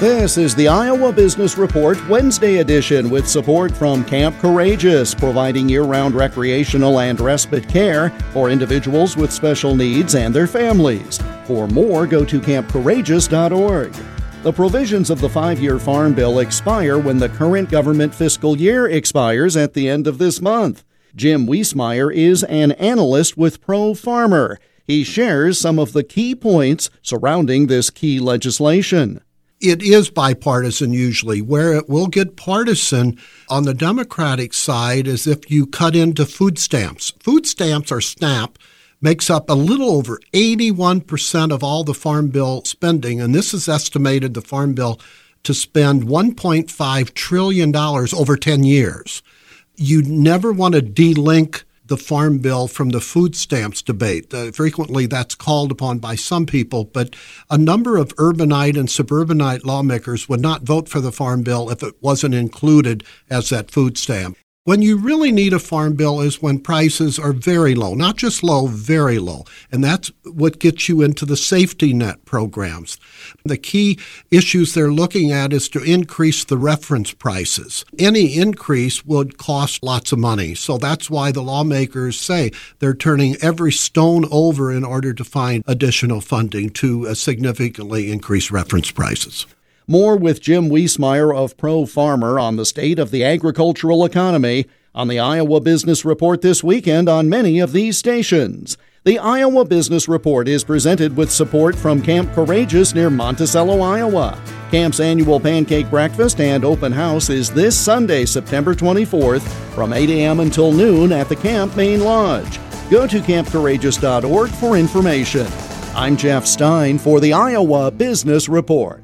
This is the Iowa Business Report Wednesday edition with support from Camp Courageous, providing year round recreational and respite care for individuals with special needs and their families. For more, go to campcourageous.org. The provisions of the five year Farm Bill expire when the current government fiscal year expires at the end of this month. Jim Wiesemeyer is an analyst with Pro Farmer. He shares some of the key points surrounding this key legislation it is bipartisan usually. Where it will get partisan on the Democratic side is if you cut into food stamps. Food stamps or SNAP makes up a little over 81% of all the Farm Bill spending, and this is estimated the Farm Bill to spend $1.5 trillion over 10 years. You never want to delink the Farm Bill from the food stamps debate. Uh, frequently, that's called upon by some people, but a number of urbanite and suburbanite lawmakers would not vote for the Farm Bill if it wasn't included as that food stamp. When you really need a farm bill is when prices are very low, not just low, very low. And that's what gets you into the safety net programs. The key issues they're looking at is to increase the reference prices. Any increase would cost lots of money. So that's why the lawmakers say they're turning every stone over in order to find additional funding to uh, significantly increase reference prices. More with Jim Wiesemeyer of Pro Farmer on the state of the agricultural economy on the Iowa Business Report this weekend on many of these stations. The Iowa Business Report is presented with support from Camp Courageous near Monticello, Iowa. Camp's annual pancake breakfast and open house is this Sunday, September 24th from 8 a.m. until noon at the Camp Main Lodge. Go to campcourageous.org for information. I'm Jeff Stein for the Iowa Business Report.